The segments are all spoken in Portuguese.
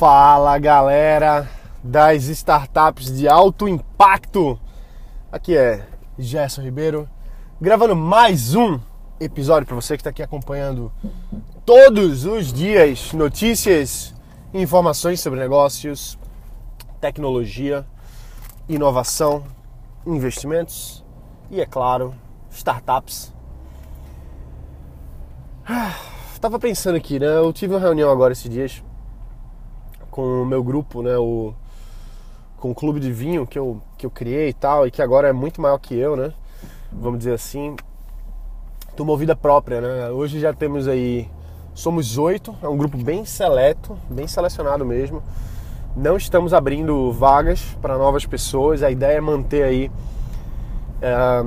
Fala galera das startups de alto impacto. Aqui é Gerson Ribeiro, gravando mais um episódio para você que está aqui acompanhando todos os dias notícias e informações sobre negócios, tecnologia, inovação, investimentos e, é claro, startups. Ah, tava pensando aqui, né? Eu tive uma reunião agora esses dias com o meu grupo, né? O, com o clube de vinho que eu, que eu criei e tal, e que agora é muito maior que eu, né? Vamos dizer assim. Tomou vida própria, né? Hoje já temos aí. Somos oito, é um grupo bem seleto, bem selecionado mesmo. Não estamos abrindo vagas para novas pessoas, a ideia é manter aí. É,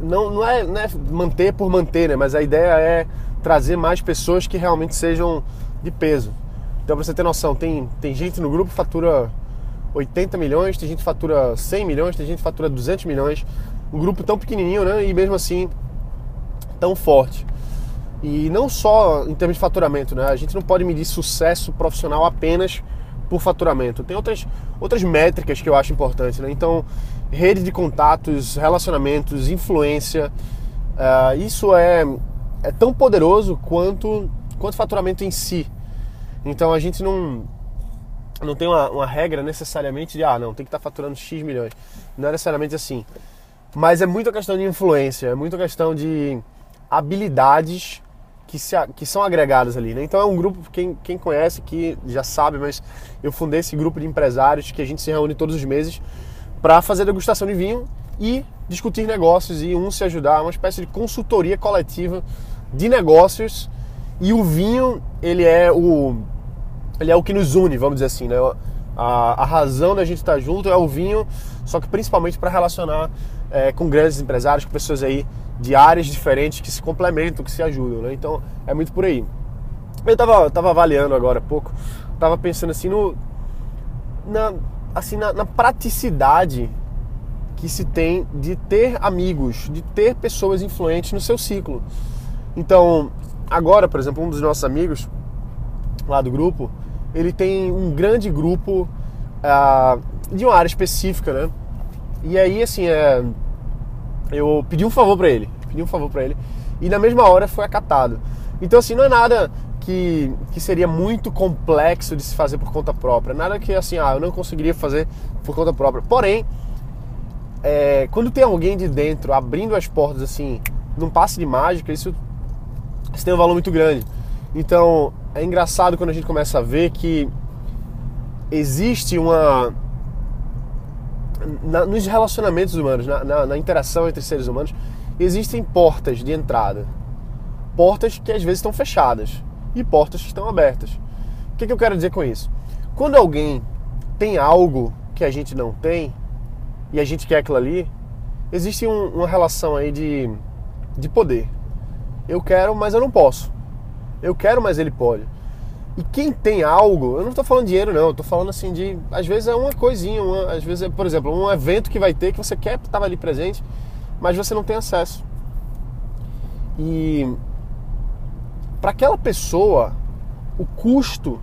não, não, é, não é manter por manter, né? Mas a ideia é trazer mais pessoas que realmente sejam de peso. Então, pra você ter noção, tem, tem gente no grupo que fatura 80 milhões, tem gente que fatura 100 milhões, tem gente que fatura 200 milhões. Um grupo tão pequenininho, né? E mesmo assim, tão forte. E não só em termos de faturamento, né? A gente não pode medir sucesso profissional apenas por faturamento. Tem outras, outras métricas que eu acho importantes, né? Então, rede de contatos, relacionamentos, influência, uh, isso é, é tão poderoso quanto, quanto faturamento em si. Então a gente não, não tem uma, uma, regra necessariamente de, ah, não, tem que estar tá faturando X milhões. Não é necessariamente assim. Mas é muita questão de influência, é muita questão de habilidades que, se, que são agregadas ali. Né? Então é um grupo, quem, quem conhece que já sabe, mas eu fundei esse grupo de empresários que a gente se reúne todos os meses para fazer degustação de vinho e discutir negócios e um se ajudar, uma espécie de consultoria coletiva de negócios e o vinho, ele é o, ele é o que nos une, vamos dizer assim, né? A, a razão da gente estar junto é o vinho, só que principalmente para relacionar é, com grandes empresários, com pessoas aí de áreas diferentes que se complementam, que se ajudam, né? Então é muito por aí. Eu tava, tava avaliando agora há pouco, tava pensando assim no. Na, assim, na, na praticidade que se tem de ter amigos, de ter pessoas influentes no seu ciclo. Então, agora, por exemplo, um dos nossos amigos lá do grupo, ele tem um grande grupo uh, de uma área específica, né? E aí, assim, é, eu pedi um favor para ele, pedi um favor para ele, e na mesma hora foi acatado. Então, assim, não é nada que, que seria muito complexo de se fazer por conta própria, nada que, assim, ah, eu não conseguiria fazer por conta própria. Porém, é, quando tem alguém de dentro abrindo as portas, assim, num passe de mágica, isso isso tem um valor muito grande. Então é engraçado quando a gente começa a ver que existe uma. Na, nos relacionamentos humanos, na, na, na, interação entre seres humanos, existem portas de entrada. Portas que às vezes estão fechadas e portas que estão abertas. O que, que eu quero dizer com isso? Quando alguém tem algo que a gente não tem e a gente quer aquilo ali, existe um, uma relação aí de, de poder. Eu quero, mas eu não posso. Eu quero, mas ele pode. E quem tem algo, eu não estou falando dinheiro não, eu estou falando assim de, às vezes é uma coisinha, uma, às vezes é, por exemplo, um evento que vai ter que você quer estar ali presente, mas você não tem acesso. E para aquela pessoa, o custo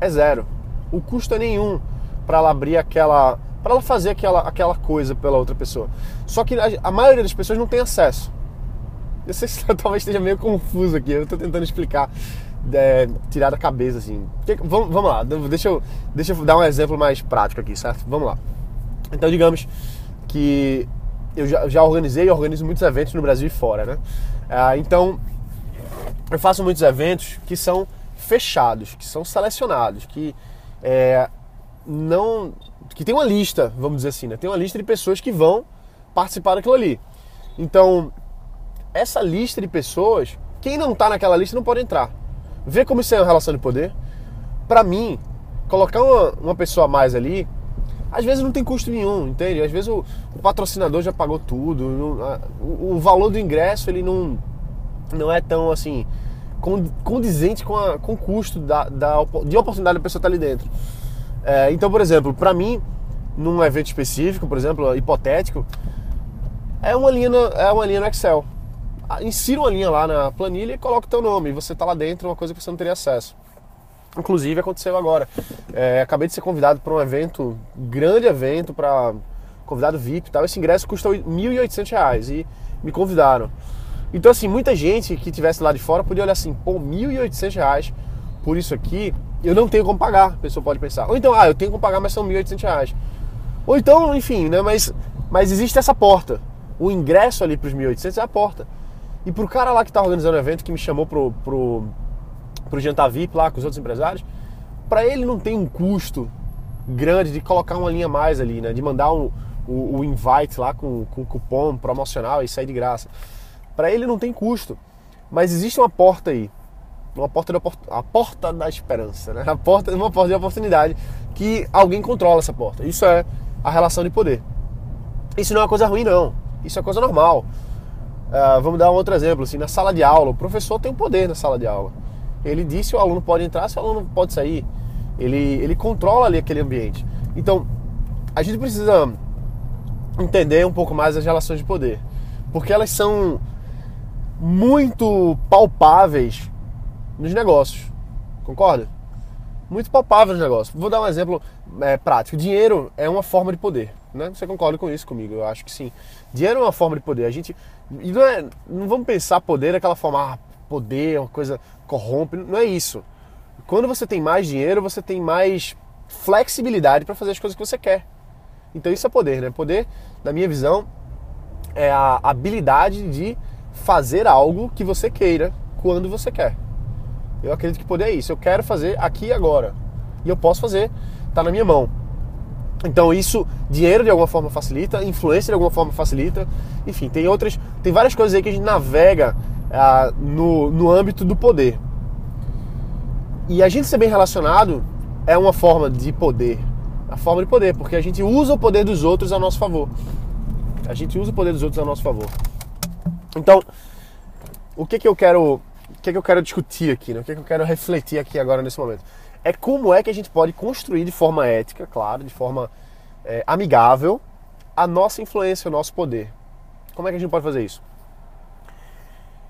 é zero. O custo é nenhum para ela abrir aquela, para ela fazer aquela, aquela coisa pela outra pessoa. Só que a, a maioria das pessoas não tem acesso. Eu sei que talvez esteja meio confuso aqui, eu estou tentando explicar, é, tirar da cabeça assim. Vamos, vamos lá, deixa eu, deixa eu dar um exemplo mais prático aqui, certo? Vamos lá. Então, digamos que eu já, já organizei e organizo muitos eventos no Brasil e fora, né? Ah, então, eu faço muitos eventos que são fechados, que são selecionados, que é, não. que tem uma lista, vamos dizer assim, né? Tem uma lista de pessoas que vão participar daquilo ali. Então, essa lista de pessoas, quem não está naquela lista não pode entrar. Vê como isso é uma relação de poder. Para mim, colocar uma, uma pessoa a mais ali, às vezes não tem custo nenhum, entende? Às vezes o, o patrocinador já pagou tudo, não, a, o, o, valor do ingresso ele não, não é tão assim condizente com, a, com o custo da, da, de oportunidade da pessoa estar tá ali dentro. É, então, por exemplo, para mim, num evento específico, por exemplo, hipotético, é uma linha no, é uma linha no Excel insira uma linha lá na planilha e coloca o teu nome. E você está lá dentro, uma coisa que você não teria acesso. Inclusive aconteceu agora. É, acabei de ser convidado para um evento, grande evento, para convidado VIP e tal. Esse ingresso custa R$ 1.800 e me convidaram. Então, assim, muita gente que tivesse lá de fora podia olhar assim, pô, R$ 1.800 por isso aqui, eu não tenho como pagar, a pessoa pode pensar. Ou então, ah, eu tenho como pagar, mas são R$ 1.800. Ou então, enfim, né, mas, mas existe essa porta. O ingresso ali para os 1.800 é a porta. E pro cara lá que tá organizando o evento, que me chamou pro, pro, pro jantar VIP lá com os outros empresários, para ele não tem um custo grande de colocar uma linha mais ali, né? De mandar um, o, invite lá com, com cupom promocional e sair de graça. Para ele não tem custo. Mas existe uma porta aí. Uma porta da, a porta da esperança, né? A porta, uma porta de oportunidade que alguém controla essa porta. Isso é a relação de poder. Isso não é uma coisa ruim, não. Isso é coisa normal. Uh, vamos dar um outro exemplo. Assim, na sala de aula, o professor tem um poder na sala de aula. Ele diz se o aluno pode entrar, se o aluno pode sair. Ele, ele controla ali aquele ambiente. Então, a gente precisa entender um pouco mais as relações de poder. Porque elas são muito palpáveis nos negócios. Concorda? Muito palpáveis nos negócios. Vou dar um exemplo é, prático. Dinheiro é uma forma de poder. Né? Você concorda com isso comigo? Eu acho que sim. Dinheiro é uma forma de poder. A gente. E não, é, não vamos pensar poder daquela forma, ah, poder, uma coisa corrompe. Não é isso. Quando você tem mais dinheiro, você tem mais flexibilidade para fazer as coisas que você quer. Então isso é poder, né? Poder, na minha visão, é a habilidade de fazer algo que você queira quando você quer. Eu acredito que poder é isso. Eu quero fazer aqui e agora. E eu posso fazer, está na minha mão. Então isso, dinheiro de alguma forma facilita, influência de alguma forma facilita, enfim, tem outras, tem várias coisas aí que a gente navega ah, no, no âmbito do poder. E a gente ser bem relacionado é uma forma de poder, a forma de poder, porque a gente usa o poder dos outros a nosso favor. A gente usa o poder dos outros a nosso favor. Então, o que que eu quero, o que que eu quero discutir aqui, né? O que que eu quero refletir aqui agora nesse momento? É como é que a gente pode construir de forma ética, claro, de forma é, amigável, a nossa influência, o nosso poder. Como é que a gente pode fazer isso?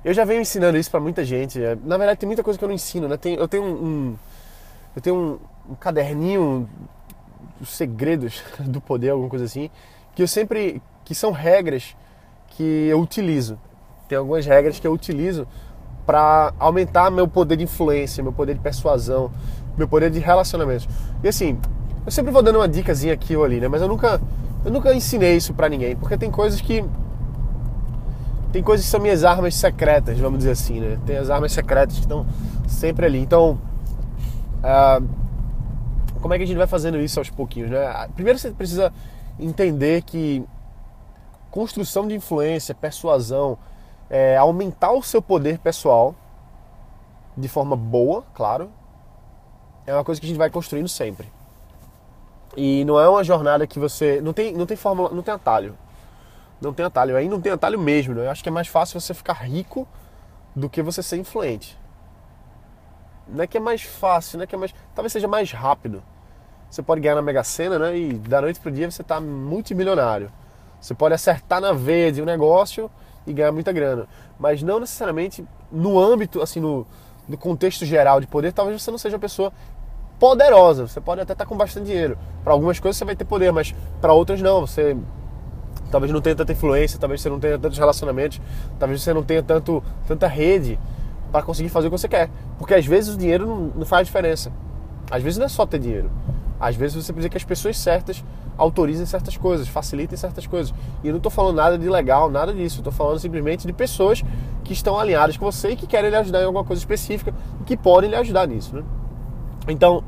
Eu já venho ensinando isso para muita gente. É, na verdade, tem muita coisa que eu não ensino, né? Tem, eu tenho um, um eu tenho um, um caderninho os segredos do poder, alguma coisa assim, que eu sempre que são regras que eu utilizo. Tem algumas regras que eu utilizo para aumentar meu poder de influência, meu poder de persuasão, meu poder de relacionamento. E assim, eu sempre vou dando uma dicasinha aqui ou ali, né? Mas eu nunca, eu nunca ensinei isso para ninguém, porque tem coisas que tem coisas que são minhas armas secretas, vamos dizer assim, né? Tem as armas secretas que estão sempre ali. Então, uh, como é que a gente vai fazendo isso aos pouquinhos, né? Primeiro você precisa entender que construção de influência, persuasão, é, aumentar o seu poder pessoal de forma boa, claro, é uma coisa que a gente vai construindo sempre. E não é uma jornada que você. Não tem, não tem fórmula, não tem atalho. Não tem atalho. Aí não tem atalho mesmo. Né? Eu acho que é mais fácil você ficar rico do que você ser influente. Não é que é mais fácil, não é que é mais. Talvez seja mais rápido. Você pode ganhar na Mega Sena, né? E da noite pro dia você tá multimilionário. Você pode acertar na veia de um negócio e ganhar muita grana. Mas não necessariamente no âmbito, assim, no, no contexto geral de poder, talvez você não seja uma pessoa poderosa. Você pode até estar com bastante dinheiro. Para algumas coisas você vai ter poder, mas para outras não. Você talvez não tenha tanta influência, talvez você não tenha tantos relacionamentos, talvez você não tenha tanto, tanta rede para conseguir fazer o que você quer. Porque às vezes o dinheiro não, não faz diferença. Às vezes não é só ter dinheiro. Às vezes você precisa que as pessoas certas autorizem certas coisas, facilitem certas coisas. E eu não estou falando nada de legal, nada disso. Estou falando simplesmente de pessoas que estão alinhadas com você e que querem lhe ajudar em alguma coisa específica e que podem lhe ajudar nisso. Né? Então,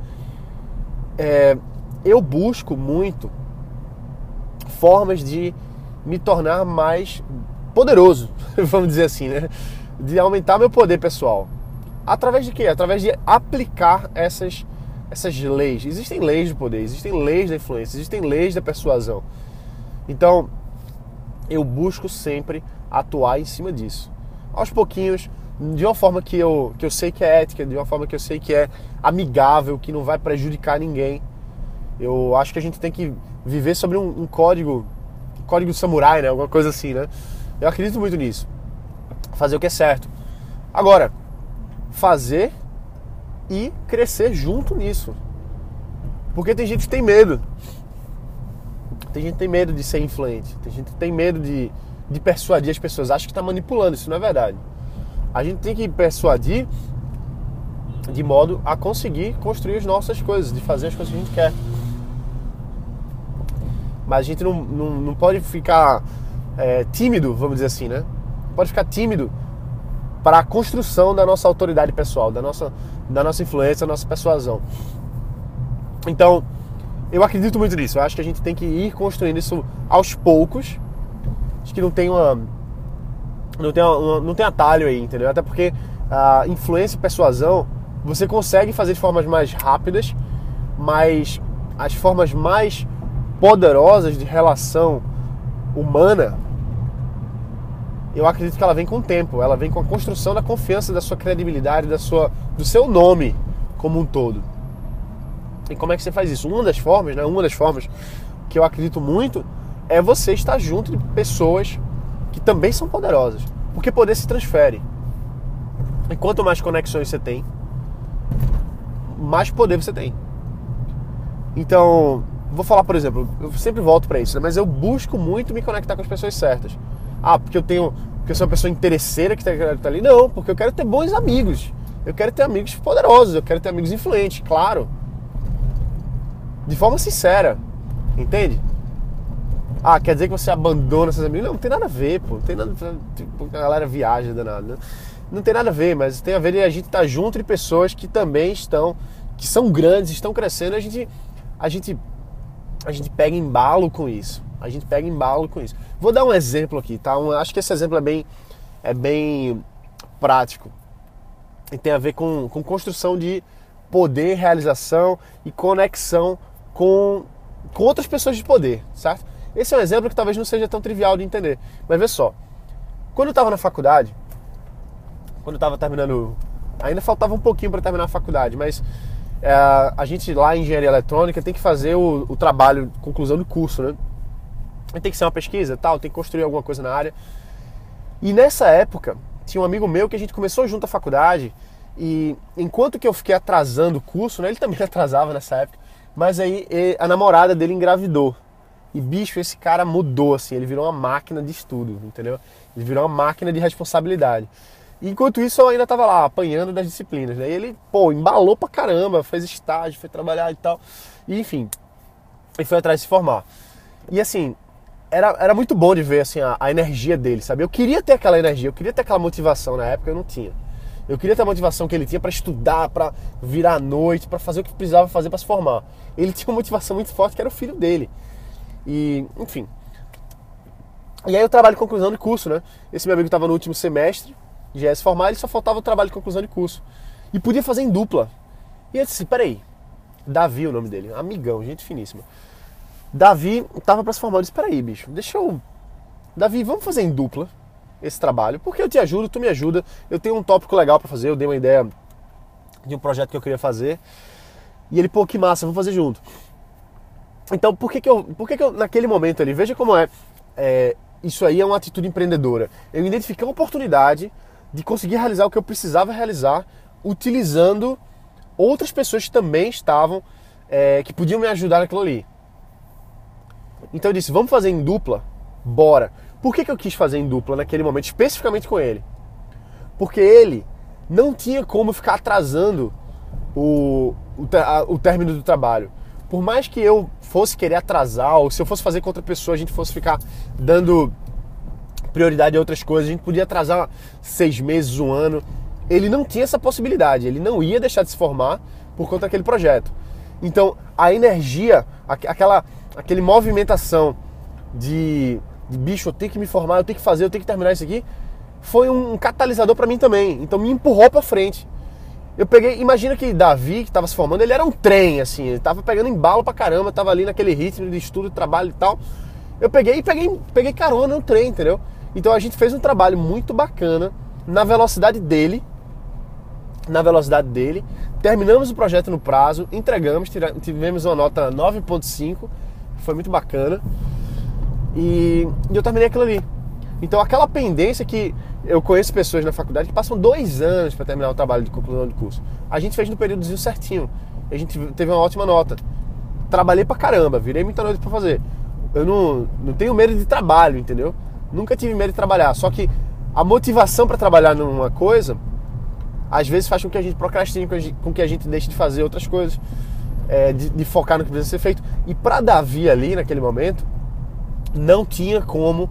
é, eu busco muito formas de me tornar mais poderoso, vamos dizer assim, né? De aumentar meu poder pessoal. Através de quê? Através de aplicar essas essas leis. Existem leis do poder, existem leis da influência, existem leis da persuasão. Então, eu busco sempre atuar em cima disso. Aos pouquinhos, de uma forma que eu, que eu sei que é ética, de uma forma que eu sei que é amigável, que não vai prejudicar ninguém. Eu acho que a gente tem que viver sobre um, um código, código samurai, né? Alguma coisa assim, né? Eu acredito muito nisso. Fazer o que é certo. Agora, fazer e crescer junto nisso. Porque tem gente que tem medo. Tem gente que tem medo de ser influente. Tem gente que tem medo de, de persuadir as pessoas. Acha que está manipulando. Isso não é verdade. A gente tem que persuadir de modo a conseguir construir as nossas coisas, de fazer as coisas que a gente quer. Mas a gente não, não, não pode ficar é, tímido, vamos dizer assim, né? Pode ficar tímido para a construção da nossa autoridade pessoal, da nossa, da nossa influência, da nossa persuasão. Então, eu acredito muito nisso. Eu acho que a gente tem que ir construindo isso aos poucos. Acho que não tem uma. Não tem, uma, não tem atalho aí, entendeu? Até porque a influência e persuasão você consegue fazer de formas mais rápidas, mas as formas mais poderosas de relação humana, eu acredito que ela vem com o tempo, ela vem com a construção da confiança, da sua credibilidade, da sua, do seu nome como um todo. E como é que você faz isso? Uma das formas, né, uma das formas que eu acredito muito é você estar junto de pessoas que também são poderosas, porque poder se transfere. E quanto mais conexões você tem, mais poder você tem. Então, vou falar, por exemplo, eu sempre volto para isso, né? mas eu busco muito me conectar com as pessoas certas. Ah, porque eu tenho, porque eu sou uma pessoa interesseira que está tá ali? Não, porque eu quero ter bons amigos. Eu quero ter amigos poderosos, eu quero ter amigos influentes, claro. De forma sincera, entende? Ah, quer dizer que você abandona seus amigos? Não, não tem nada a ver, pô. Não tem nada. Tipo, a galera viaja danada, né? Não tem nada a ver, mas tem a ver de a gente estar tá junto de pessoas que também estão, que são grandes, estão crescendo. A gente, a gente a gente pega embalo com isso. A gente pega embalo com isso. Vou dar um exemplo aqui, tá? Um, acho que esse exemplo é bem, é bem prático. E tem a ver com, com construção de poder, realização e conexão com, com outras pessoas de poder, certo? Esse é um exemplo que talvez não seja tão trivial de entender. Mas vê só. Quando eu estava na faculdade, quando eu estava terminando. Ainda faltava um pouquinho para terminar a faculdade, mas é, a gente lá em engenharia eletrônica tem que fazer o, o trabalho, conclusão do curso, né? Tem que ser uma pesquisa tal, tem que construir alguma coisa na área. E nessa época, tinha um amigo meu que a gente começou junto a faculdade e enquanto que eu fiquei atrasando o curso, né, ele também atrasava nessa época, mas aí a namorada dele engravidou. E bicho, esse cara mudou assim, ele virou uma máquina de estudo, entendeu? Ele virou uma máquina de responsabilidade. Enquanto isso, eu ainda tava lá, apanhando das disciplinas, né? E ele, pô, embalou pra caramba, fez estágio, foi trabalhar e tal. E, enfim, e foi atrás de se formar. E assim, era, era muito bom de ver assim, a, a, energia dele, sabe? Eu queria ter aquela energia, eu queria ter aquela motivação na época, eu não tinha. Eu queria ter a motivação que ele tinha para estudar, para virar à noite, para fazer o que precisava fazer para se formar. Ele tinha uma motivação muito forte que era o filho dele. E, enfim. E aí eu trabalho de conclusão de curso, né? Esse meu amigo estava no último semestre, já ia se formar, ele só faltava o trabalho de conclusão de curso. E podia fazer em dupla. E eu disse, peraí, Davi é o nome dele, amigão, gente finíssima. Davi tava para se formar, eu disse, peraí, bicho, deixa eu... Davi, vamos fazer em dupla esse trabalho, porque eu te ajudo, tu me ajuda, eu tenho um tópico legal para fazer, eu dei uma ideia de um projeto que eu queria fazer. E ele, pô, que massa, vamos fazer junto. Então, por que que eu, por que que eu naquele momento ali, veja como é, é isso aí é uma atitude empreendedora. Eu identifiquei uma oportunidade de conseguir realizar o que eu precisava realizar utilizando outras pessoas que também estavam, é, que podiam me ajudar naquilo ali. Então eu disse, vamos fazer em dupla? Bora. Por que, que eu quis fazer em dupla naquele momento, especificamente com ele? Porque ele não tinha como ficar atrasando o, o, o término do trabalho. Por mais que eu fosse querer atrasar, ou se eu fosse fazer com outra pessoa, a gente fosse ficar dando prioridade a outras coisas, a gente podia atrasar seis meses, um ano. Ele não tinha essa possibilidade, ele não ia deixar de se formar por conta daquele projeto. Então, a energia, aquela, aquele movimentação de, de bicho, eu tenho que me formar, eu tenho que fazer, eu tenho que terminar isso aqui, foi um catalisador para mim também. Então, me empurrou para frente. Eu peguei, imagina que Davi, que estava se formando, ele era um trem, assim, ele tava pegando embalo pra caramba, tava ali naquele ritmo de estudo, trabalho e tal. Eu peguei e peguei, peguei carona no trem, entendeu? Então a gente fez um trabalho muito bacana na velocidade dele, na velocidade dele. Terminamos o projeto no prazo, entregamos, tivemos uma nota 9.5, foi muito bacana. E eu terminei aquilo ali. Então aquela pendência que, eu conheço pessoas na faculdade que passam dois anos para terminar o trabalho de conclusão de curso. A gente fez no períodozinho certinho. A gente teve uma ótima nota. Trabalhei pra caramba, virei muita noite para fazer. Eu não, não tenho medo de trabalho, entendeu? Nunca tive medo de trabalhar. Só que a motivação para trabalhar numa coisa, às vezes faz com que a gente procrastine, com que a gente deixe de fazer outras coisas, é, de, de focar no que precisa ser feito. E para Davi ali, naquele momento, não tinha como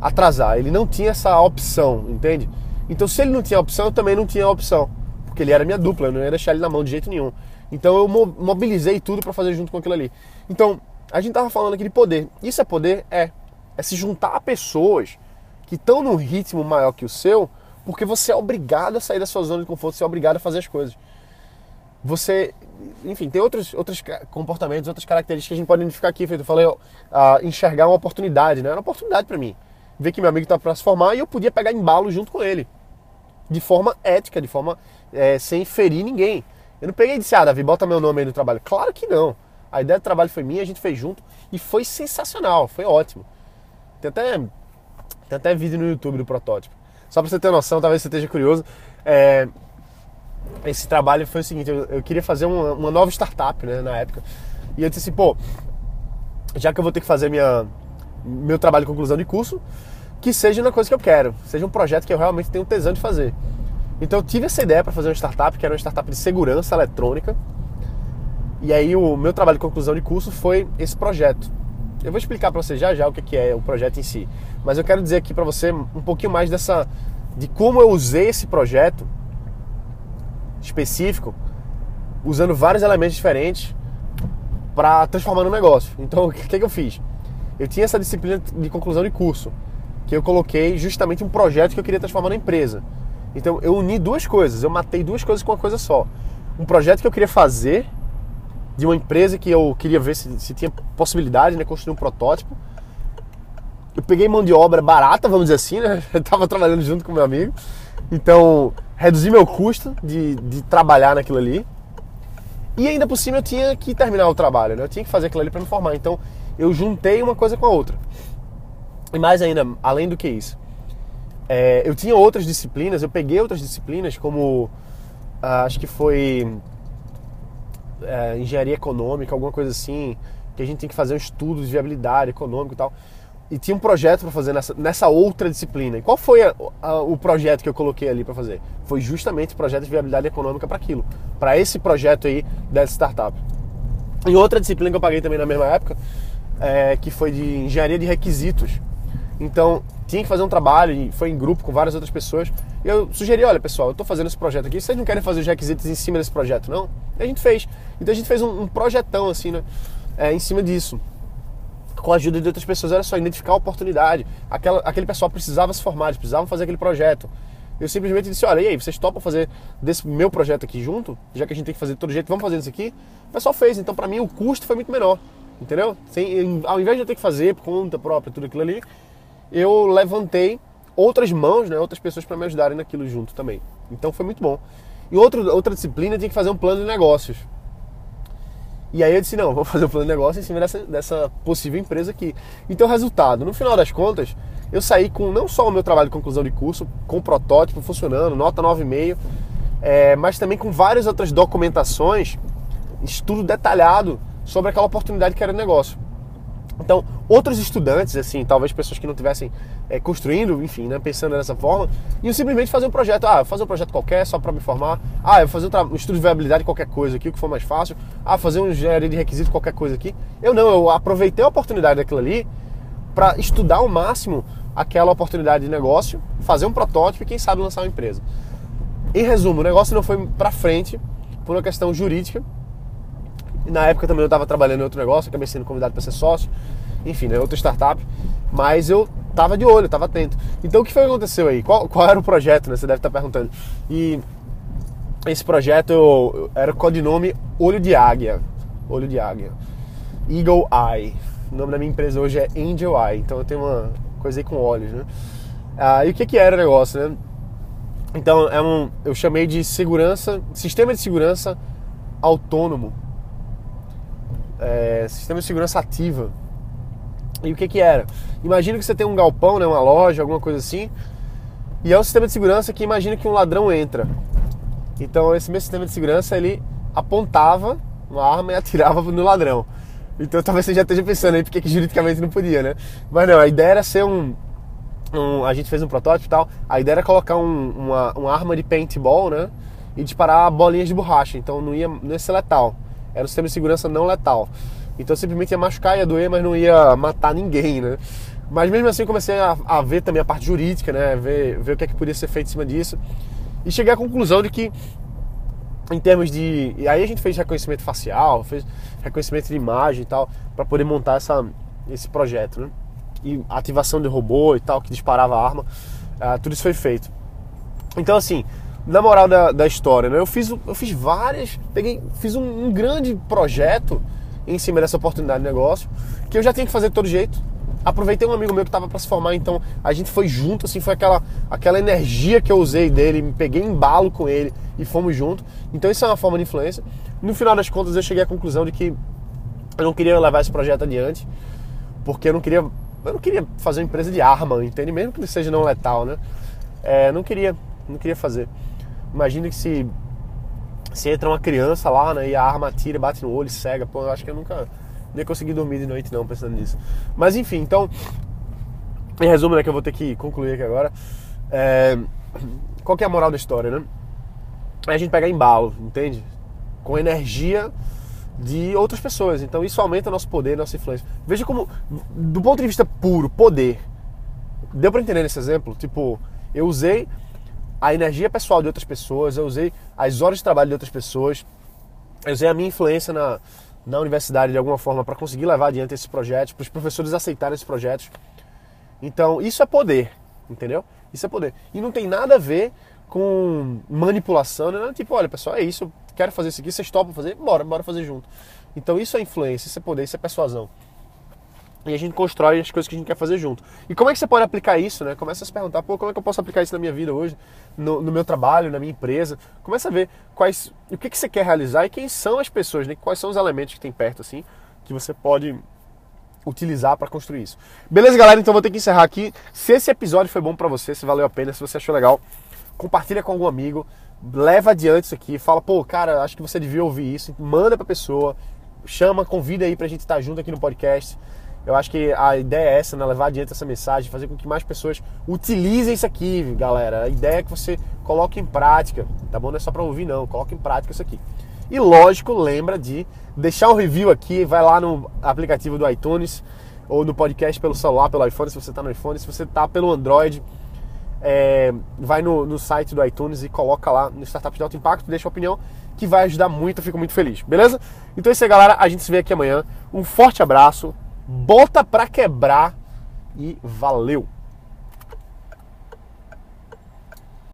atrasar. Ele não tinha essa opção, entende? Então, se ele não tinha opção, eu também não tinha opção. Porque ele era minha dupla, eu não ia deixar ele na mão de jeito nenhum. Então, eu mobilizei tudo para fazer junto com aquilo ali. Então, a gente tava falando aqui de poder. Isso é poder? É. É se juntar a pessoas que estão num ritmo maior que o seu, porque você é obrigado a sair da sua zona de conforto, você é obrigado a fazer as coisas. Você, enfim, tem outros, outros comportamentos, outras características que a gente pode identificar aqui. Eu falei, uh, enxergar uma oportunidade, né? Era uma oportunidade para mim ver que meu amigo estava para se formar e eu podia pegar embalo junto com ele. De forma ética, de forma é, sem ferir ninguém. Eu não peguei e disse, ah, Davi, bota meu nome aí no trabalho. Claro que não. A ideia do trabalho foi minha, a gente fez junto e foi sensacional, foi ótimo. Tem até, tem até vídeo no YouTube do protótipo. Só para você ter noção, talvez você esteja curioso. É, esse trabalho foi o seguinte: eu, eu queria fazer uma, uma, nova startup né, na época. E eu disse assim, pô, já que eu vou ter que fazer minha, meu trabalho de conclusão de curso, que seja uma coisa que eu quero, seja um projeto que eu realmente tenho tesão de fazer. Então eu tive essa ideia para fazer uma startup, que era uma startup de segurança eletrônica. E aí o meu trabalho de conclusão de curso foi esse projeto. Eu vou explicar para você já já o que é o projeto em si, mas eu quero dizer aqui para você um pouquinho mais dessa de como eu usei esse projeto específico, usando vários elementos diferentes para transformar no negócio. Então o que, que eu fiz? eu tinha essa disciplina de conclusão de curso, que eu coloquei justamente um projeto que eu queria transformar na empresa. Então eu uni duas coisas, eu matei duas coisas com uma coisa só. Um projeto que eu queria fazer de uma empresa que eu queria ver se, se tinha possibilidade, né, construir um protótipo. Eu peguei mão de obra barata, vamos dizer assim, né? Eu tava trabalhando junto com meu amigo. Então, reduzi meu custo de, de trabalhar naquilo ali. E ainda por cima eu tinha que terminar o trabalho, né? Eu tinha que fazer aquilo ali para me formar. Então, eu juntei uma coisa com a outra. E mais ainda, além do que isso, é, eu tinha outras disciplinas, eu peguei outras disciplinas, como ah, acho que foi é, engenharia econômica, alguma coisa assim, que a gente tem que fazer um estudo de viabilidade econômica e tal. E tinha um projeto para fazer nessa, nessa outra disciplina. E qual foi a, a, o projeto que eu coloquei ali para fazer? Foi justamente o projeto de viabilidade econômica para aquilo, para esse projeto aí dessa startup. E outra disciplina que eu paguei também na mesma época é, que foi de engenharia de requisitos. Então, tinha que fazer um trabalho e foi em grupo com várias outras pessoas. E eu sugeri, olha pessoal, eu estou fazendo esse projeto aqui, vocês não querem fazer os requisitos em cima desse projeto, não? E a gente fez. Então a gente fez um, um projetão assim, né? É, em cima disso. Com a ajuda de outras pessoas, era só identificar a oportunidade. Aquela, aquele pessoal precisava se formar, eles precisavam fazer aquele projeto. Eu simplesmente disse, olha, e aí, vocês topam fazer desse meu projeto aqui junto? Já que a gente tem que fazer de todo jeito, vamos fazer isso aqui? O pessoal fez, então para mim o custo foi muito menor. Entendeu? Sem, ao invés de eu ter que fazer por conta própria tudo aquilo ali, eu levantei outras mãos, né, outras pessoas para me ajudarem naquilo junto também. Então foi muito bom. E outro, outra disciplina tinha que fazer um plano de negócios. E aí eu disse, não, vou fazer um plano de negócio em cima dessa, dessa possível empresa aqui. Então, resultado, no final das contas, eu saí com não só o meu trabalho de conclusão de curso, com protótipo funcionando, nota 9,5, é, mas também com várias outras documentações, estudo detalhado sobre aquela oportunidade que era o negócio. Então, outros estudantes, assim, talvez pessoas que não tivessem é, construindo, enfim, né, pensando dessa forma, iam simplesmente fazer um projeto. Ah, fazer um projeto qualquer só para me formar. Ah, eu vou fazer um, um, estudo de viabilidade qualquer coisa aqui, o que for mais fácil. Ah, fazer um engenharia de requisito qualquer coisa aqui. Eu não, eu aproveitei a oportunidade daquilo ali para estudar ao máximo aquela oportunidade de negócio, fazer um protótipo e quem sabe lançar uma empresa. Em resumo, o negócio não foi para frente por uma questão jurídica, e na época também eu estava trabalhando em outro negócio, acabei sendo convidado para ser sócio, enfim, né, outra startup. Mas eu estava de olho, estava atento. Então o que foi que aconteceu aí? Qual, qual era o projeto, né? Você deve estar tá perguntando. E esse projeto eu, era o codinome Olho de Águia. Olho de Águia. Eagle Eye. O nome da minha empresa hoje é Angel Eye. Então eu tenho uma coisa aí com olhos, né? Ah, e o que, que era o negócio, né? Então é um, eu chamei de segurança, sistema de segurança autônomo é, sistema de segurança ativa. E o que que era? Imagina que você tem um galpão, né, uma loja, alguma coisa assim, E é um sistema de segurança que imagina que um ladrão entra. Então esse mesmo sistema de segurança ele apontava uma arma e atirava no ladrão. Então talvez você já esteja pensando aí porque que juridicamente não podia, né? Mas não, a ideia era ser um. um a gente fez um protótipo e tal. A ideia era colocar um, uma, uma arma de paintball, né? E disparar bolinhas de borracha. Então não ia, não ia ser letal. Era um sistema de segurança não letal. Então simplesmente ia machucar, ia doer, mas não ia matar ninguém, né? Mas mesmo assim comecei a, a, ver também a parte jurídica, né? Ver, ver o que é que podia ser feito em cima disso. E cheguei à conclusão de que em termos de. E aí a gente fez reconhecimento facial, fez reconhecimento de imagem e tal, para poder montar essa, esse projeto, né? E ativação de robô e tal, que disparava a arma, uh, tudo isso foi feito. Então, assim, na moral da, da história, né? Eu fiz, eu fiz várias, peguei, fiz um, um grande projeto em cima dessa oportunidade de negócio, que eu já tinha que fazer de todo jeito, aproveitei um amigo meu que estava para se formar, então a gente foi junto, assim, foi aquela, aquela energia que eu usei dele, me peguei em balo com ele e fomos juntos. Então isso é uma forma de influência. No final das contas eu cheguei à conclusão de que eu não queria levar esse projeto adiante, porque eu não queria, eu não queria fazer uma empresa de arma, entende? Mesmo que seja não letal, né? É, não queria, não queria fazer. Imagina que se se entra uma criança lá, né, e a arma tira, bate no olho, cega, pô, eu acho que eu nunca nem consegui dormir de noite não pensando nisso. Mas enfim, então, em resumo, né, que eu vou ter que concluir aqui agora, é, qual que é a moral da história, né? É a gente pegar embalo, entende? Com energia de outras pessoas. Então isso aumenta nosso poder, nossa influência. Veja como, do ponto de vista puro, poder. Deu para entender nesse exemplo? Tipo, eu usei a energia pessoal de outras pessoas, eu usei as horas de trabalho de outras pessoas, eu usei a minha influência na, na universidade de alguma forma para conseguir levar adiante esse projeto, para os professores aceitarem esses projetos. Então, isso é poder, entendeu? Isso é poder. E não tem nada a ver com manipulação, né? Tipo, olha, pessoal, é isso, quero fazer isso aqui, vocês topam fazer? Bora, bora fazer junto. Então, isso é influência, isso é poder, isso é persuasão e a gente constrói as coisas que a gente quer fazer junto. E como é que você pode aplicar isso, né? Começa a se perguntar, pô, como é que eu posso aplicar isso na minha vida hoje, no, no meu trabalho, na minha empresa? Começa a ver quais, o que, que você quer realizar e quem são as pessoas, né? Quais são os elementos que tem perto, assim, que você pode utilizar para construir isso. Beleza, galera? Então vou ter que encerrar aqui. Se esse episódio foi bom para você, se valeu a pena, se você achou legal, compartilha com algum amigo, leva adiante isso aqui, fala, pô, cara, acho que você devia ouvir isso, manda pra pessoa, chama, convida aí pra gente estar junto aqui no podcast. Eu acho que a ideia é essa, né? levar adiante essa mensagem, fazer com que mais pessoas utilizem isso aqui, galera. A ideia é que você coloque em prática, tá bom? Não é só para ouvir, não. Coloque em prática isso aqui. E lógico, lembra de deixar um review aqui, vai lá no aplicativo do iTunes ou no podcast pelo celular, pelo iPhone, se você está no iPhone, se você está pelo Android, é, vai no, no, site do iTunes e coloca lá no Startup de Alto Impacto, deixa a opinião, que vai ajudar muito, eu fico muito feliz, beleza? Então é isso aí, galera, a gente se vê aqui amanhã. Um forte abraço, bota pra quebrar e valeu!